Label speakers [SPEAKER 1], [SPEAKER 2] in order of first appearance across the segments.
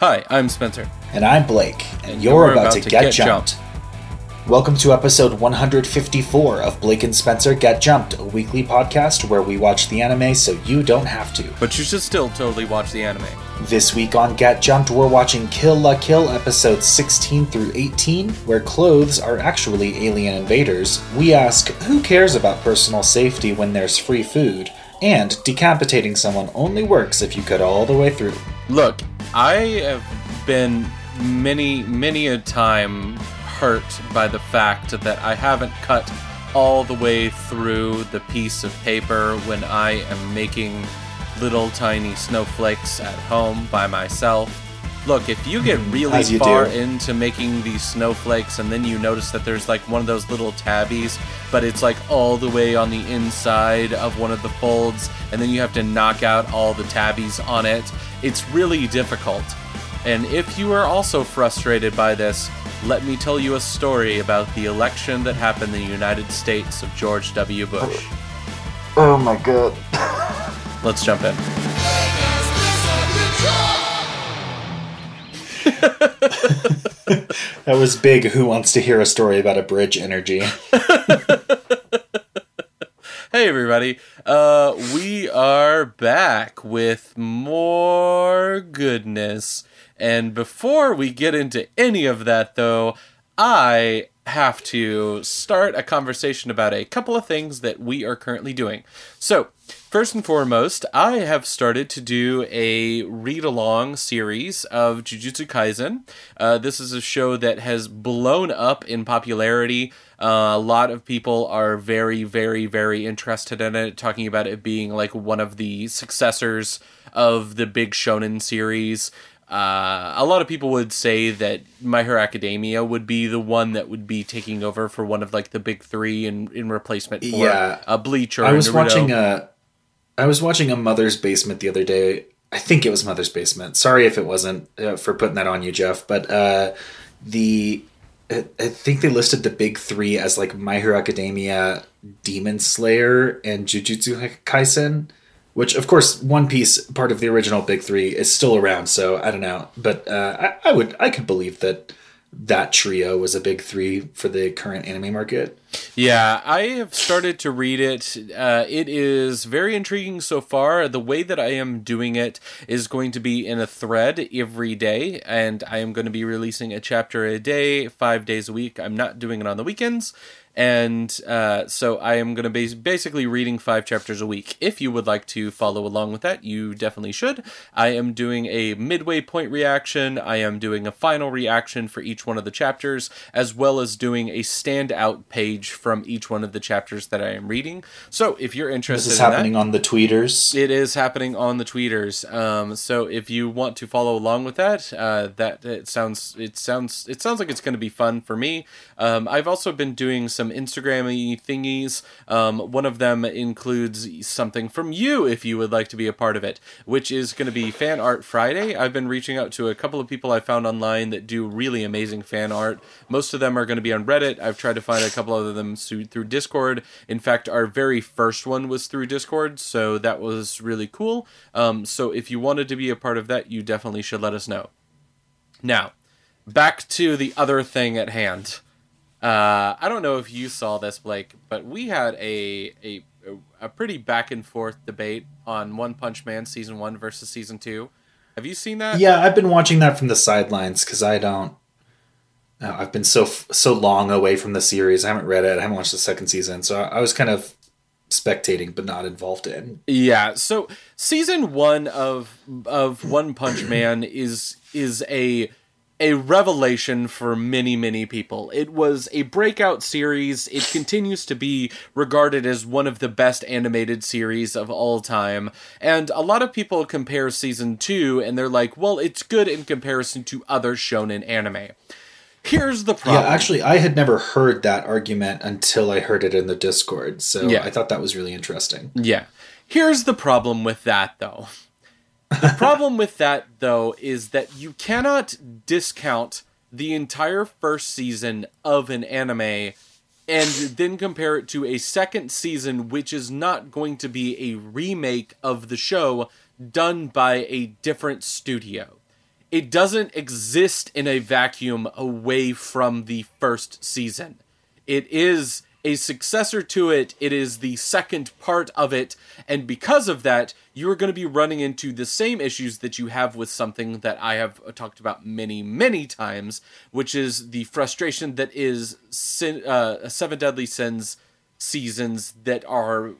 [SPEAKER 1] Hi, I'm Spencer.
[SPEAKER 2] And I'm Blake, and, and you're, about, about, to, to get, get, jumped. jumped. Welcome to episode 154 of Blake and Spencer Get Jumped, a weekly podcast where we watch the anime so you don't have to.
[SPEAKER 1] But you should still totally watch the anime.
[SPEAKER 2] This week on Get Jumped, we're watching Kill La Kill episodes 16 through 18, where clothes are actually alien invaders. We ask, who cares about personal safety when there's free food? And decapitating someone only works if you cut all the way through.
[SPEAKER 1] Look, I have been many, many a time hurt by the fact that I haven't cut all the way through the piece of paper when I am making little tiny snowflakes at home by myself. Look, if you get mm, really you far do. into making these snowflakes and then you notice that there's like one of those little tabbies, but it's like all the way on the inside of one of the folds, and then you have to knock out all the tabbies on it, it's really difficult. And if you are also frustrated by this, let me tell you a story about the election that happened in the United States of George W. Bush.
[SPEAKER 2] Oh my god.
[SPEAKER 1] Let's jump in.
[SPEAKER 2] that was big. Who wants to hear a story about a bridge energy?
[SPEAKER 1] hey, everybody. Uh, we are back with more goodness. And before we get into any of that, though, I have to start a conversation about a couple of things that we are currently doing. So, First and foremost, I have started to do a read along series of Jujutsu Kaisen. Uh, this is a show that has blown up in popularity. Uh, a lot of people are very, very, very interested in it, talking about it being like one of the successors of the big shonen series. Uh, a lot of people would say that My Hero Academia would be the one that would be taking over for one of like the big three in, in replacement for yeah. a Bleach or
[SPEAKER 2] I was Naruto. watching a I was watching a Mother's Basement the other day. I think it was Mother's Basement. Sorry if it wasn't uh, for putting that on you, Geoff. But uh, the I, I think they listed the big three as like My Hero Academia, Demon Slayer, and Jujutsu Kaisen. Which, of course, One Piece, part of the original big three, is still around. So I don't know, but uh, I, I would I could believe that that trio was a big three for the current anime market.
[SPEAKER 1] Yeah, I have started to read it. Uh, it is very intriguing so far. The way that I am doing it is going to be in a thread every day, and I am going to be releasing a chapter a day, five days a week. I'm not doing it on the weekends and uh, so I am going to be basically reading five chapters a week. If you would like to follow along with that, you definitely should. I am doing a midway point reaction. I am doing a final reaction for each one of the chapters, as well as doing a standout page from each one of the chapters that I am reading. So if you're interested,
[SPEAKER 2] this is
[SPEAKER 1] in
[SPEAKER 2] happening
[SPEAKER 1] that,
[SPEAKER 2] on the tweeters.
[SPEAKER 1] It is happening on the tweeters. Um, so if you want to follow along with that, uh, that it sounds it sounds it sounds like it's going to be fun for me. Um, I've also been doing some Instagrammy thingies. Um, one of them includes something from you if you would like to be a part of it, which is going to be Fan Art Friday. I've been reaching out to a couple of people I found online that do really amazing fan art. Most of them are going to be on Reddit. I've tried to find a couple of them through Discord. In fact, our very first one was through Discord, so that was really cool. Um, so if you wanted to be a part of that, you definitely should let us know. Now, back to the other thing at hand. Uh, I don't know if you saw this, Blake, but we had a a a pretty back and forth debate on One Punch Man season one versus season two. Have you seen that?
[SPEAKER 2] Yeah, I've been watching that from the sidelines because I don't. Uh, I've been so so long away from the series. I haven't read it. I haven't watched the second season, so I was kind of spectating but not involved in.
[SPEAKER 1] Yeah. So season one of of One Punch Man is is a a revelation for many, many people. It was a breakout series. It continues to be regarded as one of the best animated series of all time. And a lot of people compare season two and they're like, well, it's good in comparison to other shonen anime. Here's the problem.
[SPEAKER 2] Yeah, actually, I had never heard that argument until I heard it in the Discord. So yeah. I thought that was really interesting.
[SPEAKER 1] Yeah. Here's the problem with that, though. The problem with that, though, is that you cannot discount the entire first season of an anime and then compare it to a second season, which is not going to be a remake of the show done by a different studio. it doesn't exist in a vacuum away from the first season. It is a successor to it. It is the second part of it. And because of that, you're going to be running into the same issues that you have with something that I have talked about many, many times, which is the frustration that is sin, uh, Seven Deadly Sins seasons that are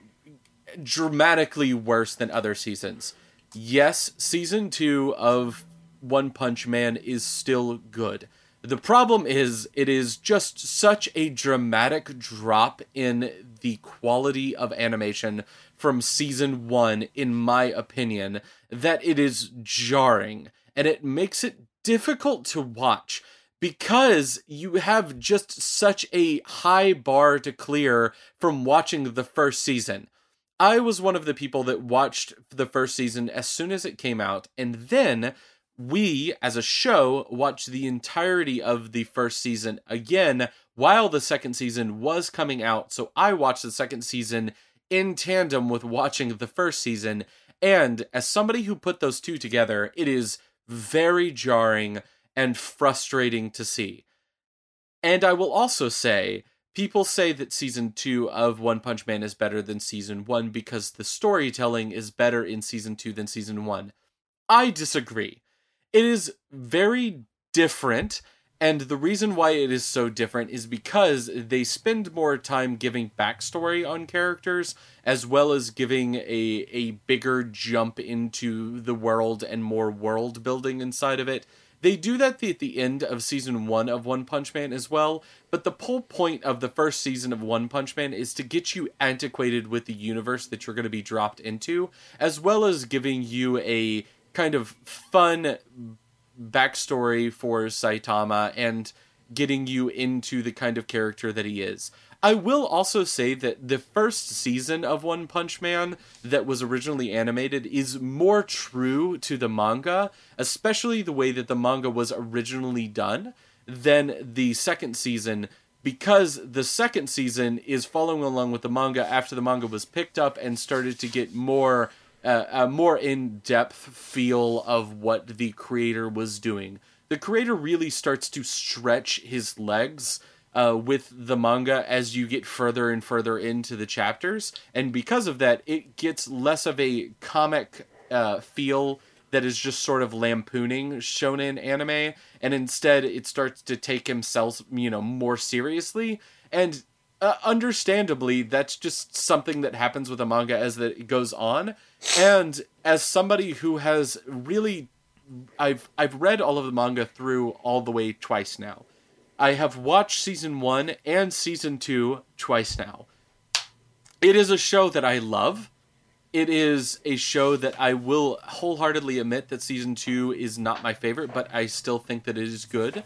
[SPEAKER 1] dramatically worse than other seasons. Yes, season two of One Punch Man is still good the problem is, it is just such a dramatic drop in the quality of animation from season one, in my opinion, that it is jarring and it makes it difficult to watch because you have just such a high bar to clear from watching the first season. I was one of the people that watched the first season as soon as it came out, and then we as a show watched the entirety of the first season again while the second season was coming out. So I watched the second season in tandem with watching the first season. And as somebody who put those two together, it is very jarring and frustrating to see. And I will also say, people say that season two of One Punch Man is better than season one because the storytelling is better in season two than season one. I disagree. It is very different. And the reason why it is so different is because they spend more time giving backstory on characters, as well as giving a, a bigger jump into the world and more world building inside of it. They do that at the end of season one of One Punch Man as well, but the whole point of the first season of One Punch Man is to get you antiquated with the universe that you're going to be dropped into, as well as giving you a kind of fun backstory for Saitama and getting you into the kind of character that he is. I will also say that the first season of One Punch Man that was originally animated is more true to the manga, especially the way that the manga was originally done, than the second season because the second season is following along with the manga after the manga was picked up and started to get more uh, a more in-depth feel of what the creator was doing. The creator really starts to stretch his legs uh, with the manga as you get further and further into the chapters, and because of that, it gets less of a comic uh, feel that is just sort of lampooning shonen anime, and instead it starts to take himself, you know, more seriously. And uh, understandably, that's just something that happens with a manga as it goes on. And as somebody who has really, I've I've read all of the manga through all the way twice now. I have watched season one and season two twice now. It is a show that I love. It is a show that I will wholeheartedly admit that season two is not my favorite, but I still think that it is good.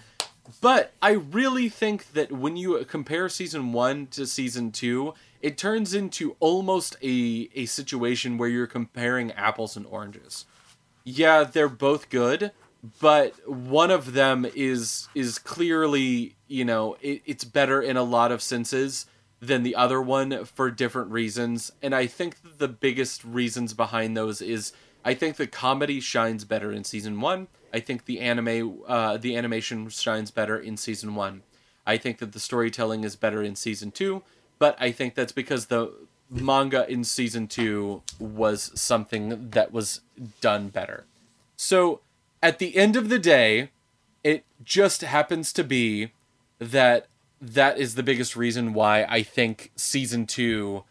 [SPEAKER 1] But I really think that when you compare season one to season two, it turns into almost a, a situation where you're comparing apples and oranges. Yeah, they're both good, but one of them is is clearly, you know, it, it's better in a lot of senses than the other one for different reasons. And I think the biggest reasons behind those is I think the comedy shines better in season one I think the anime, uh, the animation shines better in season one. I think that the storytelling is better in season two, but I think that's because the manga in season two was something that was done better. So at the end of the day, it just happens to be that that is the biggest reason why I think season two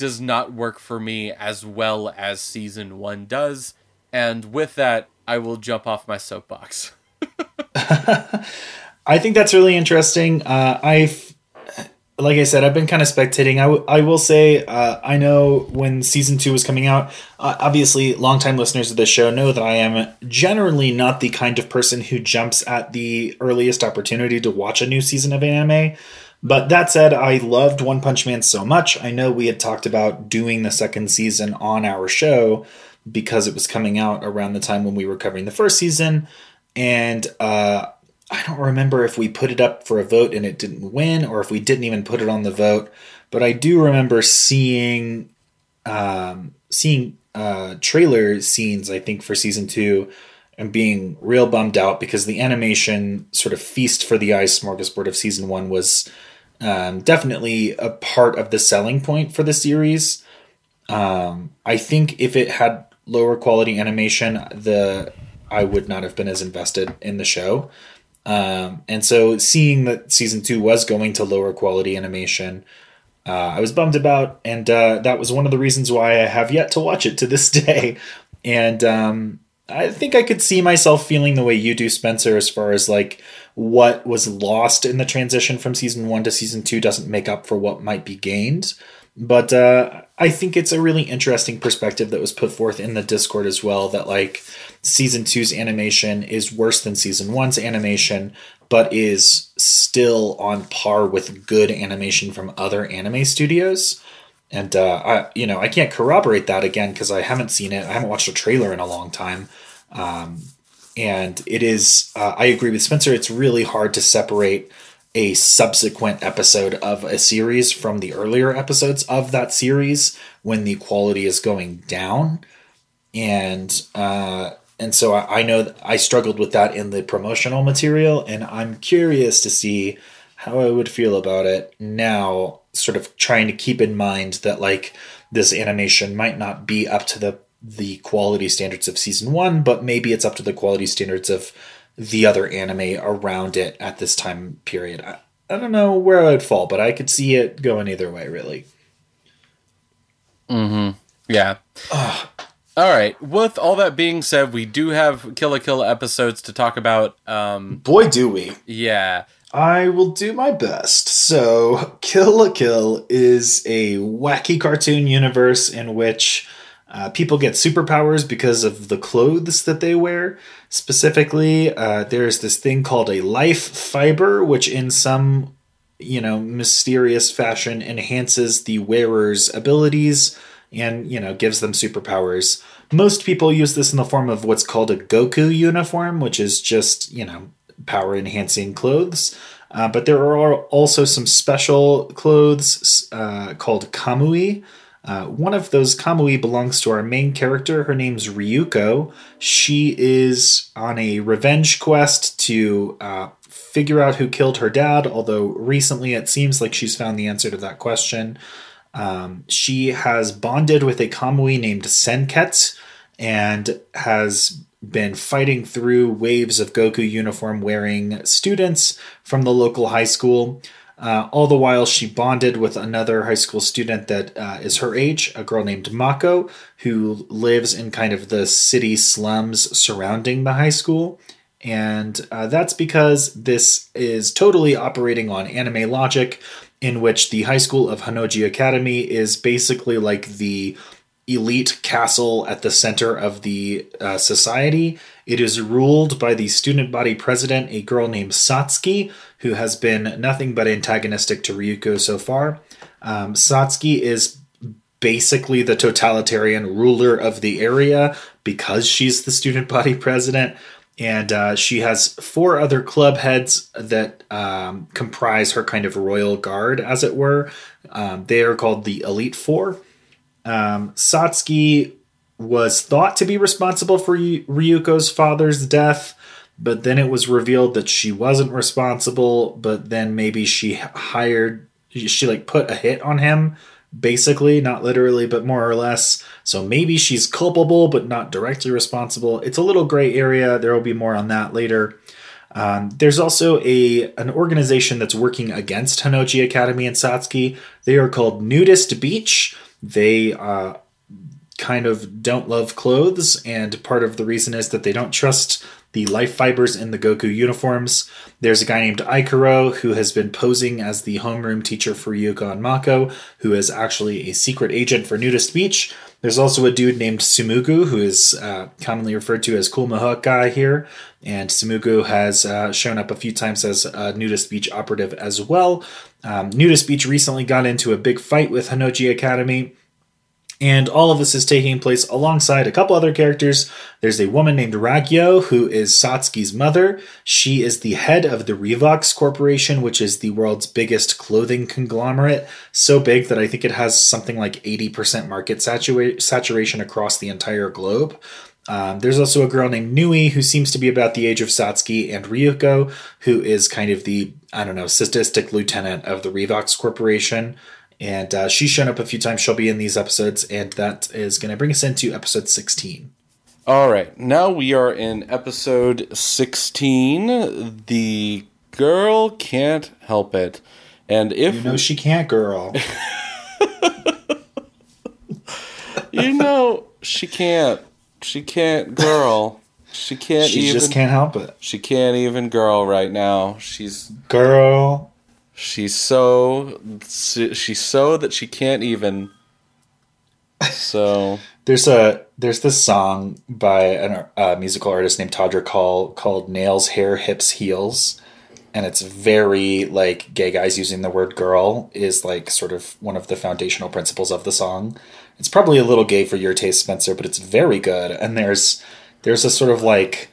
[SPEAKER 1] does not work for me as well as season one does. And with that, I will jump off my soapbox.
[SPEAKER 2] I think that's really interesting. Uh, I've, like I said, I've been kind of spectating. I, w- I will say, uh, I know when season two was coming out, uh, obviously, longtime listeners of this show know that I am generally not the kind of person who jumps at the earliest opportunity to watch a new season of anime. But that said, I loved One Punch Man so much. I know we had talked about doing the second season on our show because it was coming out around the time when we were covering the first season. And uh, I don't remember if we put it up for a vote and it didn't win or if we didn't even put it on the vote. But I do remember seeing um, seeing uh, trailer scenes, I think, for season two and being real bummed out because the animation sort of feast for the eyes smorgasbord of season one was um, definitely a part of the selling point for the series. Um, I think if it had lower quality animation, the I would not have been as invested in the show. Um, and so seeing that season two was going to lower quality animation, uh, I was bummed about, and uh, that was one of the reasons why I have yet to watch it to this day. And um, I think I could see myself feeling the way you do, Spencer, as far as like what was lost in the transition from season one to season two doesn't make up for what might be gained. But uh, I think it's a really interesting perspective that was put forth in the Discord as well. That like season two's animation is worse than season one's animation, but is still on par with good animation from other anime studios. And uh, I, you know, I can't corroborate that again because I haven't seen it. I haven't watched a trailer in a long time. Um, and it is, uh, I agree with Spencer. It's really hard to separate a subsequent episode of a series from the earlier episodes of that series when the quality is going down. And uh, and so I, I know I struggled with that in the promotional material, and I'm curious to see how I would feel about it now, sort of trying to keep in mind that like this animation might not be up to the the quality standards of season one, but maybe it's up to the quality standards of the other anime around it at this time period. I, I don't know where I'd fall, but I could see it going either way, really.
[SPEAKER 1] Mm-hmm. Yeah. Ugh. All right. With all that being said, we do have Kill la Kill episodes to talk about. Um,
[SPEAKER 2] Boy, do we!
[SPEAKER 1] Yeah.
[SPEAKER 2] I will do my best. So, Kill la Kill is a wacky cartoon universe in which uh, people get superpowers because of the clothes that they wear. Specifically, uh, there's this thing called a life fiber, which in some you know mysterious fashion enhances the wearer's abilities and you know gives them superpowers. Most people use this in the form of what's called a Goku uniform, which is just you know power enhancing clothes. Uh, but there are also some special clothes uh, called kamui. Uh, one of those kamui belongs to our main character. Her name's Ryuko. She is on a revenge quest to uh, figure out who killed her dad, although recently it seems like she's found the answer to that question. Um, she has bonded with a Kamui named Senketsu and has been fighting through waves of Goku uniform wearing students from the local high school. Uh, all the while, she bonded with another high school student that uh, is her age, a girl named Mako, who lives in kind of the city slums surrounding the high school. And uh, that's because this is totally operating on anime logic in which the high school of Honnouji Academy is basically like the elite castle at the center of the uh, society. It is ruled by the student body president, a girl named Satsuki, who has been nothing but antagonistic to Ryuko so far. Um, Satsuki is basically the totalitarian ruler of the area because she's the student body president and uh, she has four other club heads that um, comprise her kind of royal guard, as it were. Um, they are called the Elite Four. Um, Satsuki was thought to be responsible for Ryuko's father's death, but then it was revealed that she wasn't responsible. But then maybe she hired, she like put a hit on him basically, not literally, but more or less. So maybe she's culpable, but not directly responsible. It's a little gray area. There will be more on that later. Um, there's also a an organization that's working against Honnouji Academy and Satsuki. They are called Nudist Beach. They uh, kind of don't love clothes, and part of the reason is that they don't trust the life fibers in the Goku uniforms. There's a guy named Aikuro who has been posing as the homeroom teacher for Ryuko and Mako, who is actually a secret agent for Nudist Beach. There's also a dude named Tsumugu, who is uh, commonly referred to as Cool Mohawk Guy here. And Tsumugu has uh, shown up a few times as a Nudist Beach operative as well. Um, Nudist Beach recently got into a big fight with Honnouji Academy and all of this is taking place alongside a couple other characters. There's a woman named Ragyo, who is Satsuki's mother. She is the head of the REVOCS Corporation, which is the world's biggest clothing conglomerate. So big that I think it has something like 80% market satura- saturation across the entire globe. Um, there's also a girl named Nui who seems to be about the age of Satsuki and Ryuko, who is kind of the, I don't know, sadistic lieutenant of the REVOCS Corporation. And uh, she's shown up a few times. She'll be in these episodes, and that is going to bring us into episode 16.
[SPEAKER 1] All right, now we are in episode 16. The girl can't help it. And if
[SPEAKER 2] You know she can't, girl.
[SPEAKER 1] you know she can't she can't girl she can't
[SPEAKER 2] she
[SPEAKER 1] even
[SPEAKER 2] just can't help it.
[SPEAKER 1] she can't even girl right now she's
[SPEAKER 2] Girl.
[SPEAKER 1] she's so she's so that she can't even so
[SPEAKER 2] There's a there's this song by a uh, musical artist named Todrick Hall called "Nails, Hair, Hips, Heels," and it's very like gay guys using the word "girl" is like sort of one of the foundational principles of the song. It's probably a little gay for your taste, Spencer, but it's very good. And there's there's a sort of like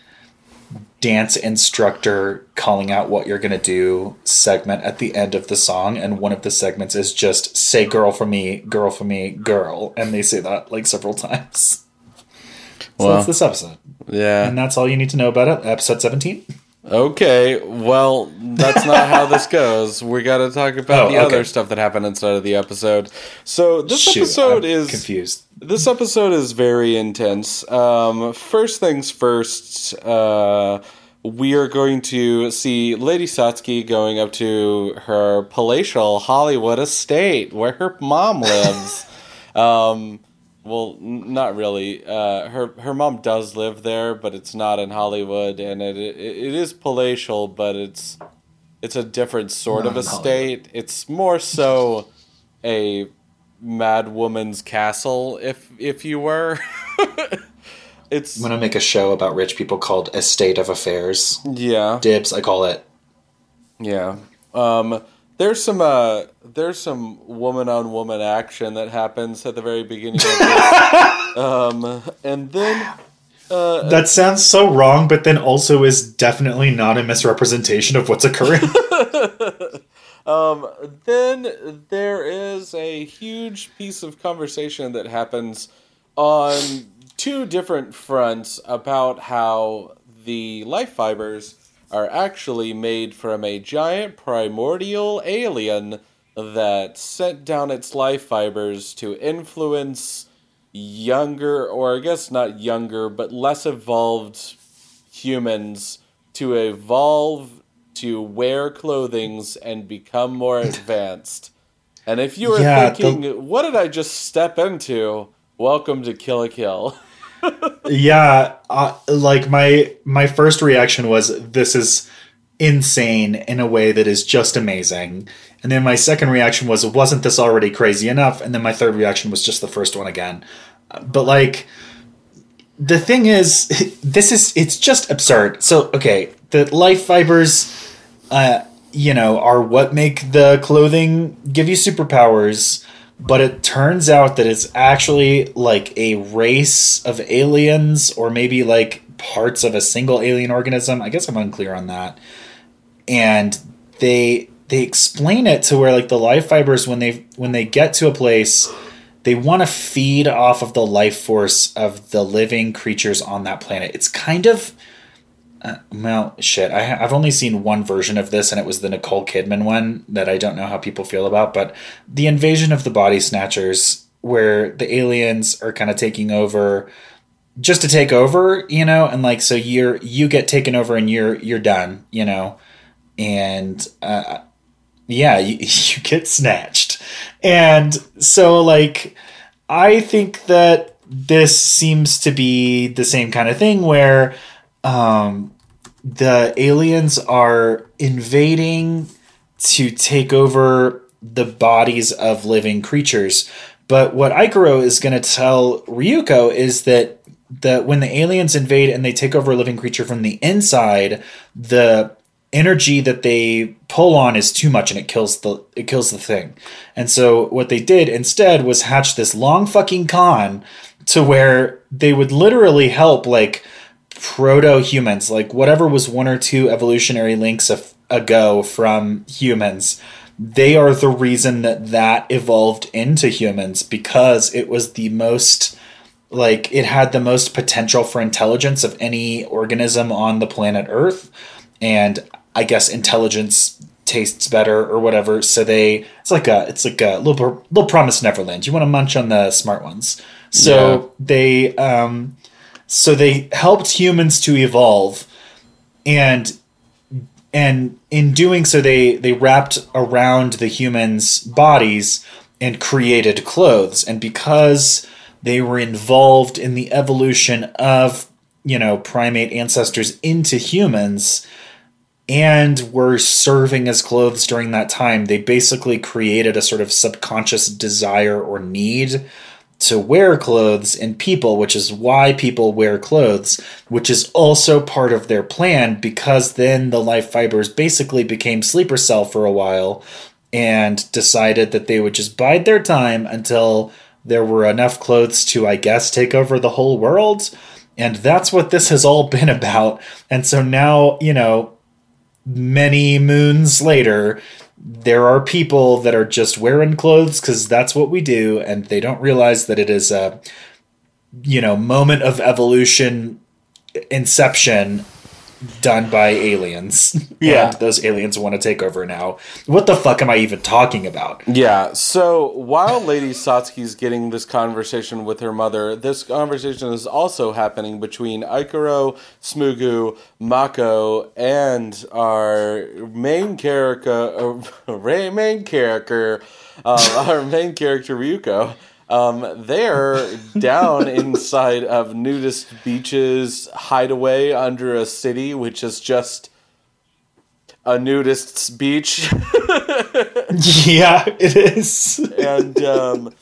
[SPEAKER 2] dance instructor calling out what you're gonna do segment at the end of the song, and one of the segments is just say "girl for me, girl for me, girl," and they say that like several times. So
[SPEAKER 1] Wow.
[SPEAKER 2] that's this episode,
[SPEAKER 1] yeah
[SPEAKER 2] and that's all you need to know about it. Episode seventeen.
[SPEAKER 1] Okay well that's not how this goes we got to talk about
[SPEAKER 2] Oh,
[SPEAKER 1] the
[SPEAKER 2] okay.
[SPEAKER 1] other stuff that happened inside of the episode so this
[SPEAKER 2] Shoot,
[SPEAKER 1] episode
[SPEAKER 2] I'm
[SPEAKER 1] is
[SPEAKER 2] confused.
[SPEAKER 1] This episode is very intense. Um, first things first, uh, we are going to see Lady Satsuki going up to her palatial Hollywood estate where her mom lives. um, well, n- not really. Uh, her her mom does live there, but it's not in Hollywood, and it it, it is palatial, but it's it's a different sort
[SPEAKER 2] Not
[SPEAKER 1] of estate. It's more so a mad woman's castle if if you were it's
[SPEAKER 2] I'm gonna make a show about rich people called Estate of Affairs.
[SPEAKER 1] yeah
[SPEAKER 2] Dibs, I call it.
[SPEAKER 1] yeah um there's some uh there's some woman on woman action that happens at the very beginning of this um and then uh
[SPEAKER 2] That sounds so wrong, but then also is definitely not a misrepresentation of what's occurring.
[SPEAKER 1] Um, then there is a huge piece of conversation that happens on two different fronts about how the life fibers are actually made from a giant primordial alien that sent down its life fibers to influence younger, or I guess not younger, but less evolved humans to evolve to wear clothings and become more advanced. and if you were
[SPEAKER 2] Yeah, the-
[SPEAKER 1] thinking, what did I just step into? Welcome to Kill la Kill.
[SPEAKER 2] yeah, uh, like my my first reaction was this is insane in a way that is just amazing. And then my second reaction was wasn't this already crazy enough? And then my third reaction was just the first one again. But like the thing is this is it's just absurd. So okay, the life fibers uh you know are what make the clothing give you superpowers but it turns out that it's actually like a race of aliens or maybe like parts of a single alien organism. I guess i'm unclear on that. And they they explain it to where like the life fibers when they when they get to a place they want to feed off of the life force of the living creatures on that planet. It's kind of uh, well, shit. I, I've only seen one version of this, and it was the Nicole Kidman one that I don't know how people feel about. But the invasion of the body snatchers, where the aliens are kind of taking over, just to take over, you know, and like so you're you get taken over and you're you're done, you know, and uh, yeah, you, you get snatched, and so like I think that this seems to be the same kind of thing where um, the aliens are invading to take over the bodies of living creatures. But what Aikuro is going to tell Ryuko is that that when the aliens invade and they take over a living creature from the inside, the energy that they pull on is too much and it kills the it kills the thing. And so what they did instead was hatch this long fucking con to where they would literally help like proto humans, like whatever was one or two evolutionary links of, ago from humans, they are the reason that that evolved into humans because it was the most like it had the most potential for intelligence of any organism on the planet Earth, and I guess intelligence tastes better or whatever. So they it's like a it's like a little little Promised Neverland. You want to munch on the smart ones. So
[SPEAKER 1] Yeah.
[SPEAKER 2] they um so they helped humans to evolve and and in doing so they they wrapped around the humans bodies and created clothes. And because they were involved in the evolution of you know primate ancestors into humans and were serving as clothes during that time they basically created a sort of subconscious desire or need to wear clothes in people, which is why people wear clothes, which is also part of their plan because then the life fibers basically became sleeper cell for a while and decided that they would just bide their time until there were enough clothes to, I guess, take over the whole world. And that's what this has all been about. And so now, you know, many moons later, there are people that are just wearing clothes because that's what we do, and they don't realize that it is a, you know, moment of evolution, inception, done by aliens.
[SPEAKER 1] Yeah.
[SPEAKER 2] and those aliens want to take over now. What the fuck am I even talking about?
[SPEAKER 1] Yeah, so while Lady Satsuki's getting this conversation with her mother, this conversation is also happening between Aikuro, Tsumugu, Mako, and our main character, uh, main character, uh, our main character Ryuko. Um, they're down inside of nudist beaches hideaway under a city, which is just a nudist's beach.
[SPEAKER 2] yeah, it is.
[SPEAKER 1] and um,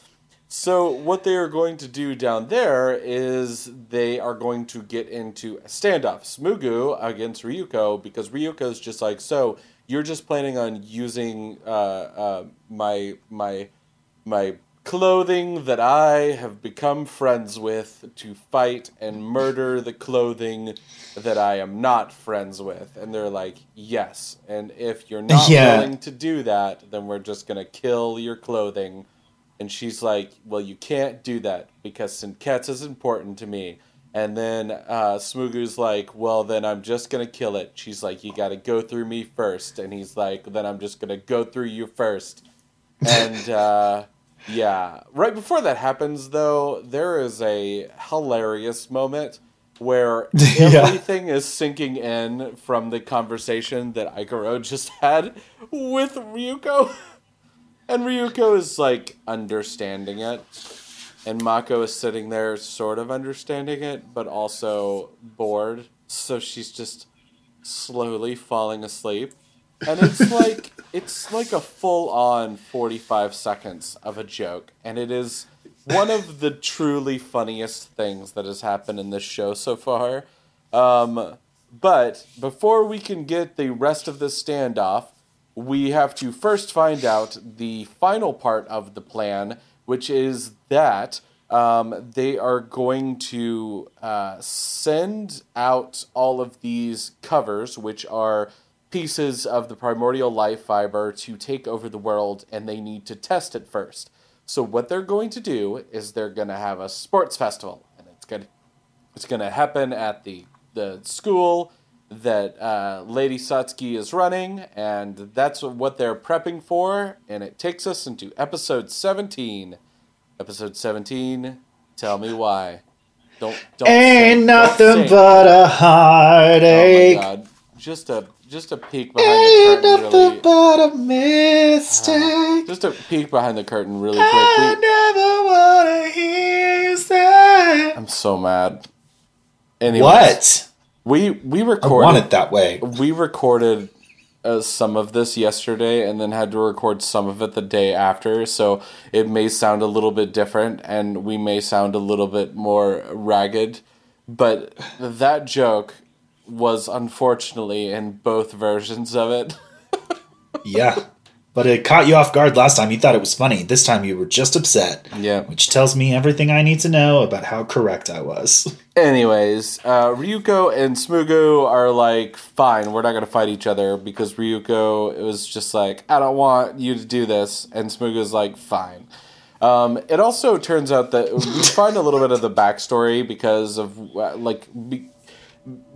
[SPEAKER 1] so what they are going to do down there is they are going to get into a standoff tsumugu against ryuko because ryuko is just like so you're just planning on using uh, uh, my my my clothing that i have become friends with to fight and murder the clothing that i am not friends with and they're like yes and if you're not
[SPEAKER 2] Yeah.
[SPEAKER 1] willing to do that then we're just gonna kill your clothing and she's like, "Well, you can't do that because Senketsu is important to me." And then uh, Tsumugu's like, "Well, then I'm just gonna kill it." She's like, "You got to go through me first. and he's like, "Then I'm just gonna go through you first. And uh, yeah, right before that happens, though, there is a hilarious moment where
[SPEAKER 2] Yeah.
[SPEAKER 1] everything is sinking in from the conversation that Aikuro just had with Ryuko. And Ryuko is like understanding it. And Mako is sitting there sort of understanding it, but also bored. So she's just slowly falling asleep. And it's like it's like a full on 45 seconds of a joke. And it is one of the truly funniest things that has happened in this show so far. Um, but before we can get the rest of the standoff, we have to first find out the final part of the plan, which is that um, they are going to uh, send out all of these covers, which are pieces of the primordial life fiber, to take over the world, and they need to test it first. So what they're going to do is they're going to have a sports festival, and it's going to it's going to happen at the the school that uh, Lady Satsuki is running, and that's what they're prepping for. And it takes us into episode seventeen. Episode seventeen. Tell me why. Don't don't.
[SPEAKER 2] Ain't
[SPEAKER 1] sing. Don't
[SPEAKER 2] nothing but a
[SPEAKER 1] Oh my
[SPEAKER 2] heartache.
[SPEAKER 1] god! Just a just a peek behind the curtain, really.
[SPEAKER 2] but a mistake.
[SPEAKER 1] Just a peek behind the curtain, really
[SPEAKER 2] I
[SPEAKER 1] quick.
[SPEAKER 2] never wanna hear you say.
[SPEAKER 1] I'm so mad. Anyways,
[SPEAKER 2] What?
[SPEAKER 1] We we recorded.
[SPEAKER 2] I want it that way.
[SPEAKER 1] we recorded uh, some of this yesterday and then had to record some of it the day after so it may sound a little bit different and we may sound a little bit more ragged but that joke was unfortunately in both versions of it
[SPEAKER 2] Yeah. But it caught you off guard last time. You thought it was funny. This time you were just upset.
[SPEAKER 1] yeah
[SPEAKER 2] Which tells me everything I need to know about how correct I was.
[SPEAKER 1] Anyways, uh, Ryuko and Tsumugu are like, fine, we're not gonna fight each other because Ryuko it was just like, I don't want you to do this, and Tsumugu's like, fine. Um, it also turns out that we find a little bit of the backstory because of uh, like be,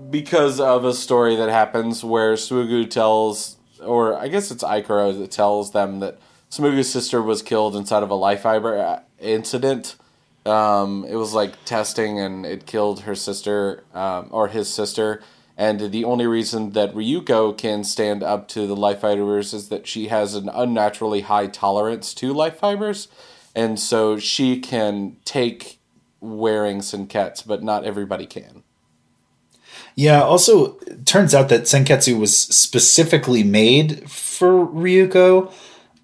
[SPEAKER 1] because of a story that happens where Tsumugu tells, or I guess it's Aikuro that tells them that Tsumugu's sister was killed inside of a life fiber uh, incident. Um, it was like testing, and it killed her sister um, or his sister. And the only reason that Ryuko can stand up to the life fibers is that she has an unnaturally high tolerance to life fibers, and so she can take wearing senketsu, but not everybody can.
[SPEAKER 2] Yeah, also turns out that Senketsu was specifically made for Ryuko,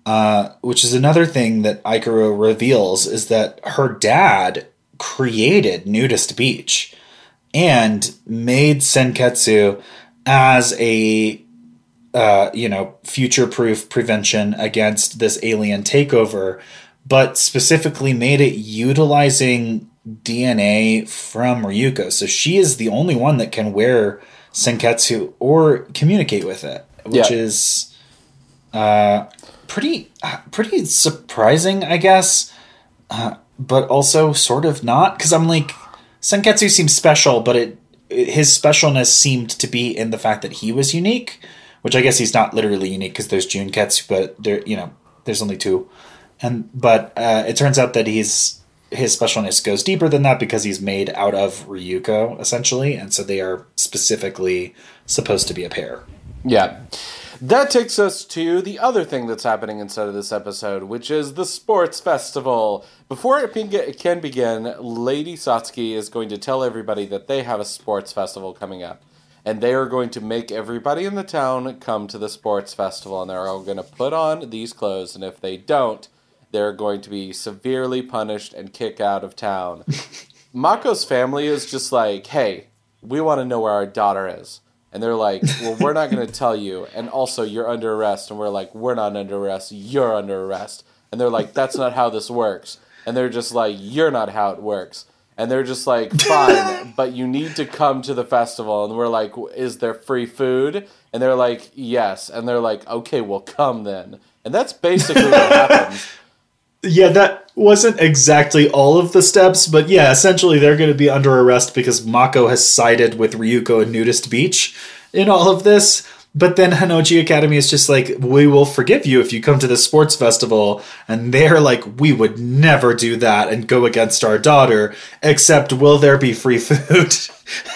[SPEAKER 2] uh, which is another thing that Aikuro reveals is that her dad created Nudist Beach and made Senketsu as a uh, you know future proof prevention against this alien takeover, but specifically made it utilizing DNA from Ryuko. So she is the only one that can wear Senketsu or communicate with it, which yeah. is uh, pretty pretty surprising, I guess, uh, but also sort of not because I'm like Senketsu seems special, but it, it his specialness seemed to be in the fact that he was unique, which I guess he's not literally unique because there's Junketsu, but there you know there's only two, and but uh, it turns out that he's his specialness goes deeper than that because he's made out of Ryuko essentially, and so they are specifically supposed to be a pair.
[SPEAKER 1] Yeah. That takes us to the other thing that's happening inside of this episode, which is the sports festival. Before it can begin, Lady Satsuki is going to tell everybody that they have a sports festival coming up. And they are going to make everybody in the town come to the sports festival, and they're all going to put on these clothes. And if they don't, they're going to be severely punished and kicked out of town. Mako's family is just like, hey, we want to know where our daughter is. And they're like, well, we're not going to tell you. And also, you're under arrest. And we're like, we're not under arrest. You're under arrest. And they're like, that's not how this works. And they're just like, you're not how it works. And they're just like, fine, but you need to come to the festival. And we're like, is there free food? And they're like, yes. And they're like, okay, well, come then. And that's basically what happens.
[SPEAKER 2] Yeah, that wasn't exactly all of the steps, but yeah, essentially they're going to be under arrest because Mako has sided with Ryuko and Nudist Beach in all of this. But then Honnouji Academy is just like, we will forgive you if you come to the sports festival. And they're like, we would never do that and go against our daughter, except will there be free food?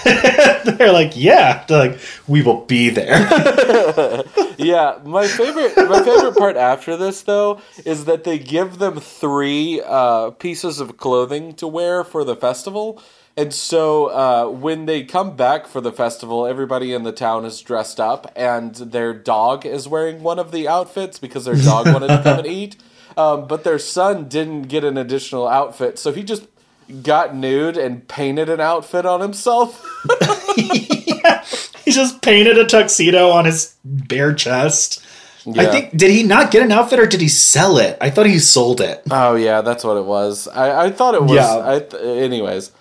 [SPEAKER 2] they're like, yeah. They're like, we will be there.
[SPEAKER 1] yeah, my favorite my favorite part after this though is that they give them three uh, pieces of clothing to wear for the festival and so uh, when they come back for the festival, everybody in the town is dressed up, and their dog is wearing one of the outfits because their dog wanted to come and eat. Um, but their son didn't get an additional outfit, so he just got nude and painted an outfit on himself.
[SPEAKER 2] yeah. He just painted a tuxedo on his bare chest. Yeah. I think did he not get an outfit or did he sell it? I thought he sold it.
[SPEAKER 1] Oh yeah, that's what it was. I, I thought it was. Yeah. I th- anyways,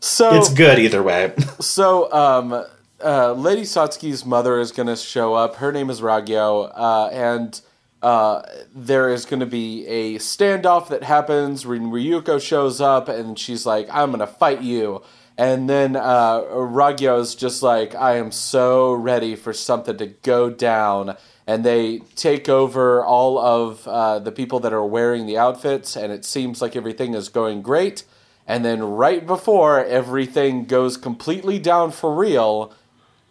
[SPEAKER 1] so
[SPEAKER 2] it's good either way.
[SPEAKER 1] so, um, uh, Lady Satsuki's mother is going to show up. Her name is Ragyo, uh, and uh, there is going to be a standoff that happens when Ryuko shows up, and she's like, "I'm going to fight you." And then uh, Ragyo is just like, "I am so ready for something to go down." And they take over all of uh, the people that are wearing the outfits, and it seems like everything is going great. And then right before everything goes completely down for real,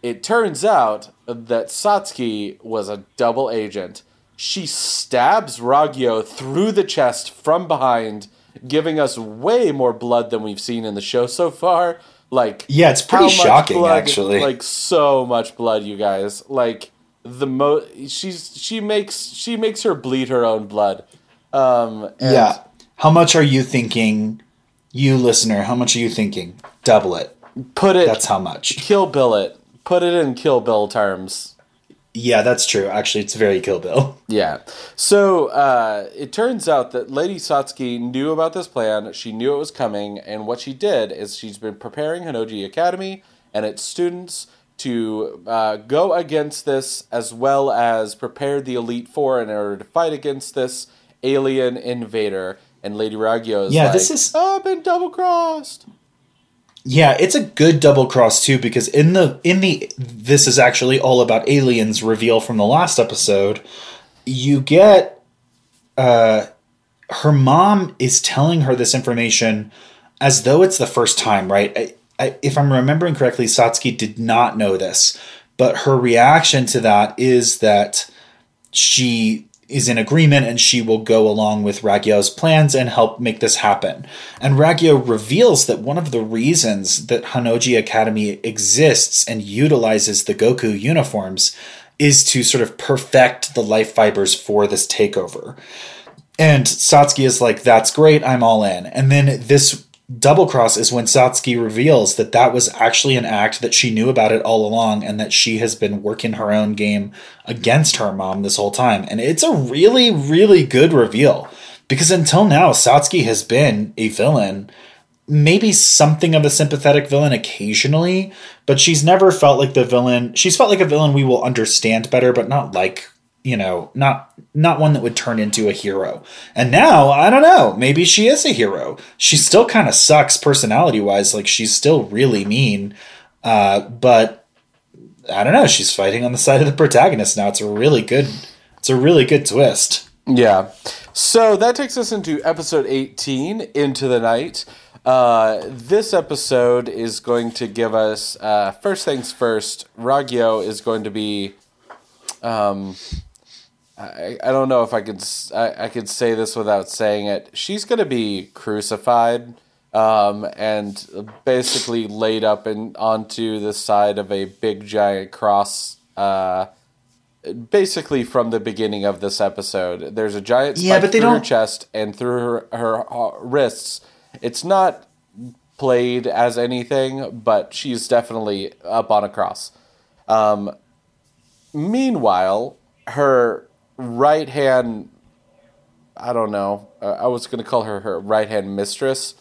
[SPEAKER 1] it turns out that Satsuki was a double agent. She stabs Ragyo through the chest from behind, giving us way more blood than we've seen in the show so far. Like
[SPEAKER 2] Yeah, it's pretty shocking
[SPEAKER 1] blood,
[SPEAKER 2] actually.
[SPEAKER 1] Like so much blood, you guys. Like the mo she's she makes she makes her bleed her own blood. Um
[SPEAKER 2] Yeah. How much are you thinking you listener, how much are you thinking? Double it.
[SPEAKER 1] Put it.
[SPEAKER 2] That's how much.
[SPEAKER 1] Kill Bill it. Put it in Kill Bill terms.
[SPEAKER 2] Yeah, that's true. Actually, it's very Kill Bill.
[SPEAKER 1] Yeah. So uh, it turns out that Lady Satsuki knew about this plan. She knew it was coming, and what she did is she's been preparing Honnouji Academy and its students to uh, go against this, as well as prepare the Elite Four in order to fight against this alien invader and Lady Ragyo is
[SPEAKER 2] Yeah,
[SPEAKER 1] like,
[SPEAKER 2] this is-
[SPEAKER 1] oh, I've been double crossed.
[SPEAKER 2] Yeah, it's a good double cross too because in the in the this is actually all about aliens reveal from the last episode. You get uh her mom is telling her this information as though it's the first time, right? I, I, if I'm remembering correctly, Satsuki did not know this, but her reaction to that is that she is in agreement and she will go along with Ragyo's plans and help make this happen. And Ragyo reveals that one of the reasons that Honnouji Academy exists and utilizes the Goku uniforms is to sort of perfect the life fibers for this takeover. And Satsuki is like, that's great, I'm all in. And then this double cross is when Satsuki reveals that that was actually an act that she knew about it all along and that she has been working her own game against her mom this whole time. And it's a really, really good reveal because until now, Satsuki has been a villain. Maybe something of a sympathetic villain occasionally, but she's never felt like the villain. She's felt like a villain we will understand better, but not like you know, not not one that would turn into a hero. And now, I don't know, maybe she is a hero. She still kind of sucks personality wise, like she's still really mean. Uh, but I don't know, she's fighting on the side of the protagonist now. It's a really good it's a really good twist.
[SPEAKER 1] Yeah. So that takes us into episode 18, Into the Night. Uh, this episode is going to give us, uh, first things first, Ragyo is going to be. Um, I, I don't know if I could I, I could say this without saying it. She's going to be crucified um, and basically laid up and onto the side of a big giant cross. Uh, basically from the beginning of this episode. There's a giant
[SPEAKER 2] Yeah, but they
[SPEAKER 1] through her
[SPEAKER 2] don't-
[SPEAKER 1] chest and through her, her wrists. It's not played as anything, but she's definitely up on a cross. Um, meanwhile, her right hand, I don't know, uh, I was going to call her her right hand mistress,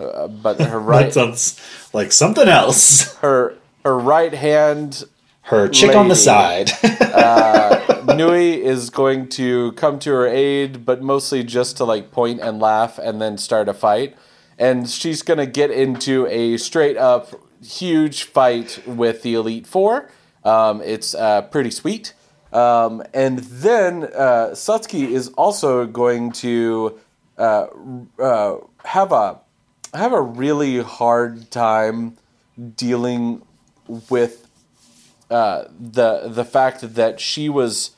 [SPEAKER 1] uh, but her
[SPEAKER 2] That
[SPEAKER 1] right
[SPEAKER 2] sounds like something else.
[SPEAKER 1] her her right hand
[SPEAKER 2] Her chick on the
[SPEAKER 1] Lady.
[SPEAKER 2] side.
[SPEAKER 1] Nui is going to come to her aid, but mostly just to like point and laugh and then start a fight. And she's going to get into a straight up huge fight with the Elite Four. Um, it's uh, pretty sweet. Um, and then uh, is also going to uh, uh, have a have a really hard time dealing with uh, the the fact that she was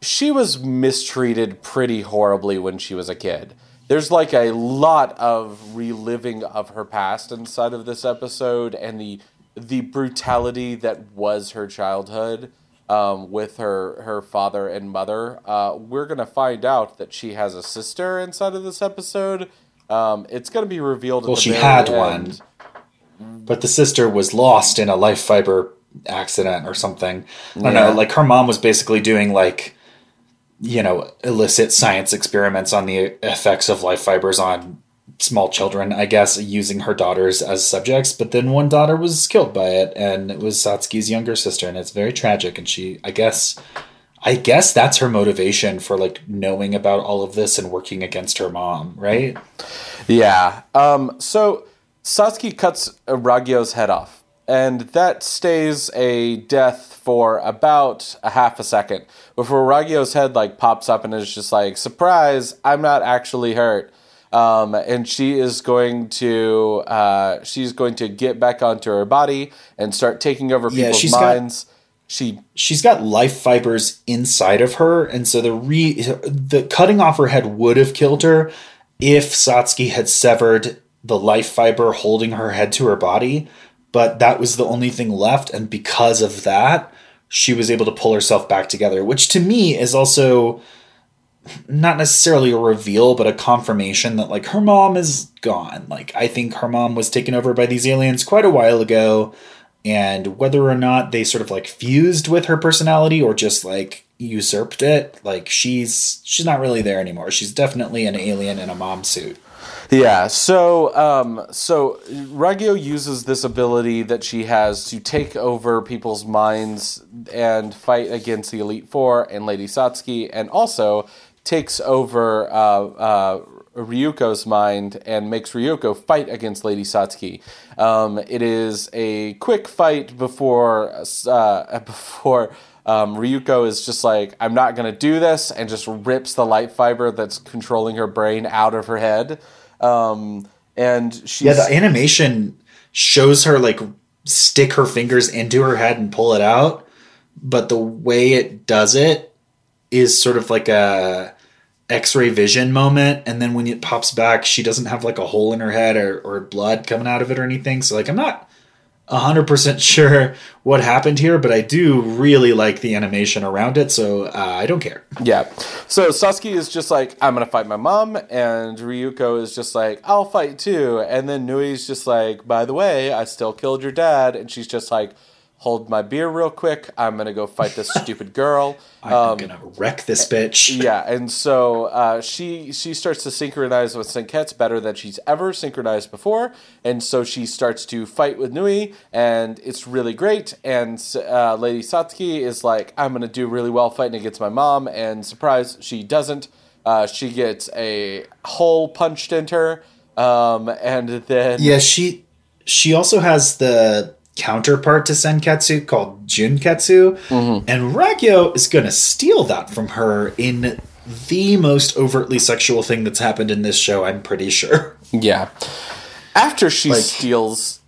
[SPEAKER 1] she was mistreated pretty horribly when she was a kid. There's like a lot of reliving of her past inside of this episode and the the brutality that was her childhood um, with her her father and mother. Uh, we're gonna find out that she has a sister inside of this episode. Um, it's gonna be revealed.
[SPEAKER 2] Well, she had
[SPEAKER 1] end.
[SPEAKER 2] one. but the sister was lost in a life fiber accident or something. I don't
[SPEAKER 1] Yeah.
[SPEAKER 2] know. Like her mom was basically doing like, you know, illicit science experiments on the effects of life fibers on small children. I guess using her daughters as subjects, but then one daughter was killed by it, and it was Satsuki's younger sister, and it's very tragic. And she, I guess. I guess that's her motivation for like knowing about all of this and working against her mom, right?
[SPEAKER 1] Yeah. Um, so Satsuki cuts Ragyo's head off, and that stays a death for about a half a second before Ragyo's head like pops up and is just like, "Surprise! I'm not actually hurt." Um, and she is going to uh, she's going to get back onto her body and start taking over
[SPEAKER 2] Yeah,
[SPEAKER 1] people's
[SPEAKER 2] she's got-
[SPEAKER 1] minds. she
[SPEAKER 2] she's got life fibers inside of her, and so the re the cutting off her head would have killed her if Satsuki had severed the life fiber holding her head to her body. But that was the only thing left, and because of that, she was able to pull herself back together, which to me is also not necessarily a reveal, but a confirmation that like her mom is gone. Like I think her mom was taken over by these aliens quite a while ago, and whether or not they sort of like fused with her personality or just like usurped it, like she's she's not really there anymore. She's definitely an alien in a mom suit.
[SPEAKER 1] Yeah, so um, so Ragyo uses this ability that she has to take over people's minds and fight against the Elite Four and Lady Satsuki, and also takes over uh, uh, Ryuko's mind and makes Ryuko fight against Lady Satsuki. Um, it is a quick fight before uh, before um, Ryuko is just like, I'm not going to do this, and just rips the life fiber that's controlling her brain out of her head. Um, and.
[SPEAKER 2] Yeah, the animation shows her like stick her fingers into her head and pull it out, but the way it does it is sort of like a x-ray vision moment and then when it pops back she doesn't have like a hole in her head or, or blood coming out of it or anything so like i'm not 100% sure what happened here, but I do really like the animation around it, so uh, I don't care.
[SPEAKER 1] Yeah. So Satsuki is just like, I'm going to fight my mom, and Ryuko is just like, I'll fight too. And then Nui's just like, by the way, I still killed your dad. And she's just like, hold my beer real quick. I'm gonna go fight this stupid girl.
[SPEAKER 2] I'm um, gonna wreck this bitch.
[SPEAKER 1] Yeah, and so uh, she she starts to synchronize with Senketsu better than she's ever synchronized before, and so she starts to fight with Nui, and it's really great. And uh, Lady Satsuki is like, I'm gonna do really well fighting against my mom, and surprise, she doesn't. Uh, she gets a hole punched into her, um, and then
[SPEAKER 2] yeah, she she also has the counterpart to Senketsu called Junketsu. Mm-hmm. And Ragyo is going to steal that from her in the most overtly sexual thing that's happened in this show, I'm pretty sure.
[SPEAKER 1] Yeah. After she like, steals.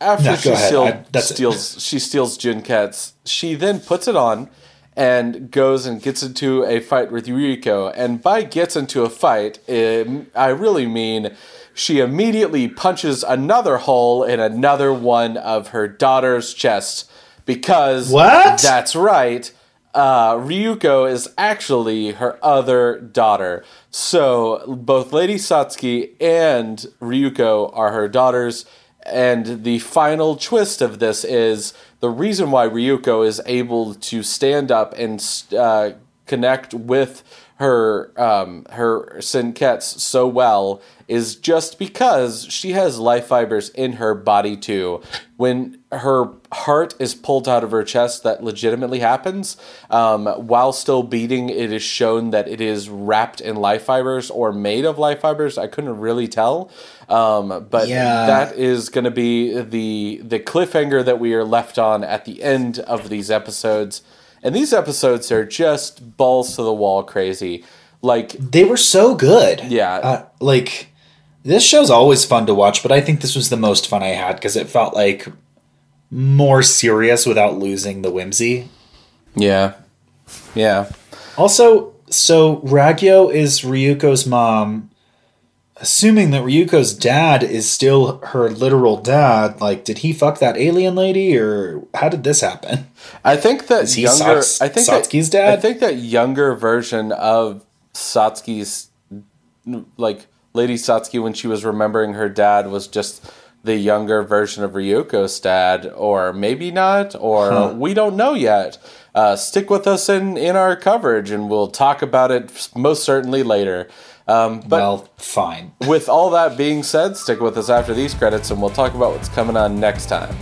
[SPEAKER 1] After no, she steal, I, steals, she steals Junketsu, she then puts it on and goes and gets into a fight with Ryuko. And by gets into a fight, it, I really mean she immediately punches another hole in another one of her daughter's chest because
[SPEAKER 2] what?
[SPEAKER 1] That's right. Uh, Ryuko is actually her other daughter. So both Lady Satsuki and Ryuko are her daughters. And the final twist of this is the reason why Ryuko is able to stand up and uh, connect with her um, her Senketsu so well is just because she has life fibers in her body too. When her heart is pulled out of her chest, that legitimately happens. Um, while still beating, it is shown that it is wrapped in life fibers or made of life fibers. I couldn't really tell, um, but yeah. that is going to be the the cliffhanger that we are left on at the end of these episodes. And these episodes are just balls to the wall crazy. Like
[SPEAKER 2] they were so good.
[SPEAKER 1] Yeah.
[SPEAKER 2] Uh, like this show's always fun to watch, but I think this was the most fun I had because it felt like more serious without losing the whimsy.
[SPEAKER 1] Yeah. Yeah.
[SPEAKER 2] Also, so Ragyo is Ryuko's mom. Assuming that Ryuko's dad is still her literal dad, like, did he fuck that alien lady, or how did this happen?
[SPEAKER 1] I think that is younger. Sats- I think Satsuki's dad. I think that younger version of Satsuki's, like Lady Satsuki, when she was remembering her dad, was just the younger version of Ryuko's dad, or maybe not, or huh. we don't know yet. Uh, stick with us in, in our coverage, and we'll talk about it most certainly later. Um, but
[SPEAKER 2] well, fine.
[SPEAKER 1] with all that being said, stick with us after these credits, and we'll talk about what's coming on next time.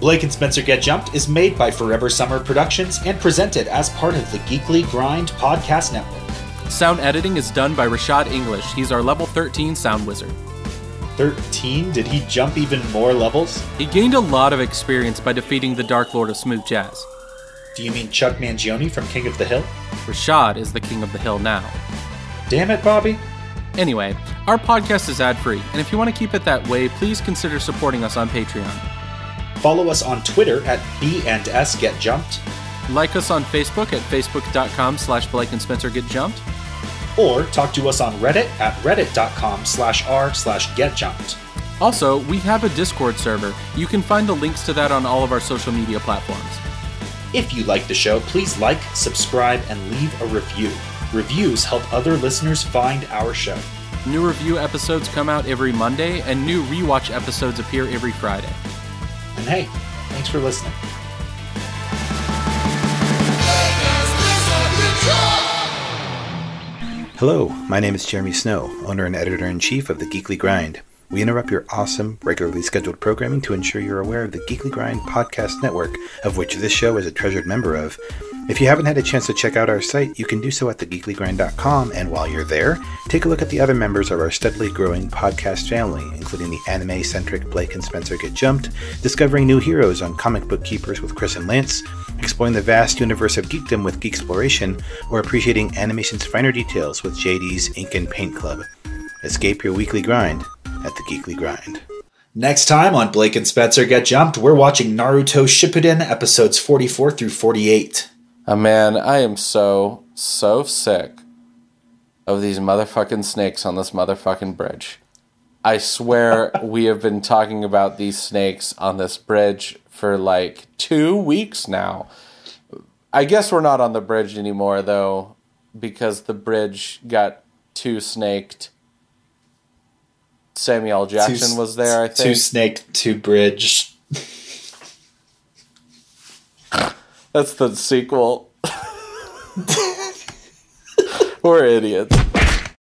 [SPEAKER 2] Blake and Spencer Get Jumped is made by Forever Summer Productions and presented as part of the Geekly Grind podcast network.
[SPEAKER 3] Sound editing is done by Rashad English. He's our level 13 sound wizard.
[SPEAKER 2] 13? Did he jump even more levels?
[SPEAKER 3] He gained a lot of experience by defeating the Dark Lord of Smooth Jazz.
[SPEAKER 2] Do you mean Chuck Mangione from King of the Hill?
[SPEAKER 3] Rashad is the King of the Hill now.
[SPEAKER 2] Damn it, Bobby.
[SPEAKER 3] Anyway, our podcast is ad free, and if you want to keep it that way, please consider supporting us on Patreon.
[SPEAKER 2] Follow us on Twitter at B and S Get Jumped.
[SPEAKER 3] Like us on Facebook at facebook.com slash Blake and Spencer Get Jumped.
[SPEAKER 2] Or talk to us on Reddit at reddit.com slash r slash get jumped.
[SPEAKER 3] Also, we have a Discord server. You can find the links to that on all of our social media platforms.
[SPEAKER 2] If you like the show, please like, subscribe, and leave a review. Reviews help other listeners find our show.
[SPEAKER 3] New review episodes come out every Monday, and new rewatch episodes appear every Friday.
[SPEAKER 2] And hey, thanks for listening.
[SPEAKER 4] Hello, my name is Jeremy Snow, owner and editor in chief of The Geekly Grind. We interrupt your awesome, regularly scheduled programming to ensure you're aware of the Geekly Grind podcast network, of which this show is a treasured member of. If you haven't had a chance to check out our site, you can do so at thegeeklygrind.com, and while you're there, take a look at the other members of our steadily growing podcast family, including the anime centric Blake and Spencer Get Jumped, discovering new heroes on Comic Book Keepers with Chris and Lance, exploring the vast universe of geekdom with Geek Exploration, or appreciating animation's finer details with JD's Ink and Paint Club. Escape your weekly grind at the Geekly Grind.
[SPEAKER 2] Next time on Blake and Spencer Get Jumped, we're watching Naruto Shippuden episodes 44 through 48.
[SPEAKER 1] Oh man, I am so, so sick of these motherfucking snakes on this motherfucking bridge. I swear we have been talking about these snakes on this bridge for like two weeks now. I guess we're not on the bridge anymore though, because the bridge got too snaked. Samuel Jackson
[SPEAKER 2] Two-
[SPEAKER 1] was there, I
[SPEAKER 2] Two snake, two bridge.
[SPEAKER 1] That's the sequel. We're idiots.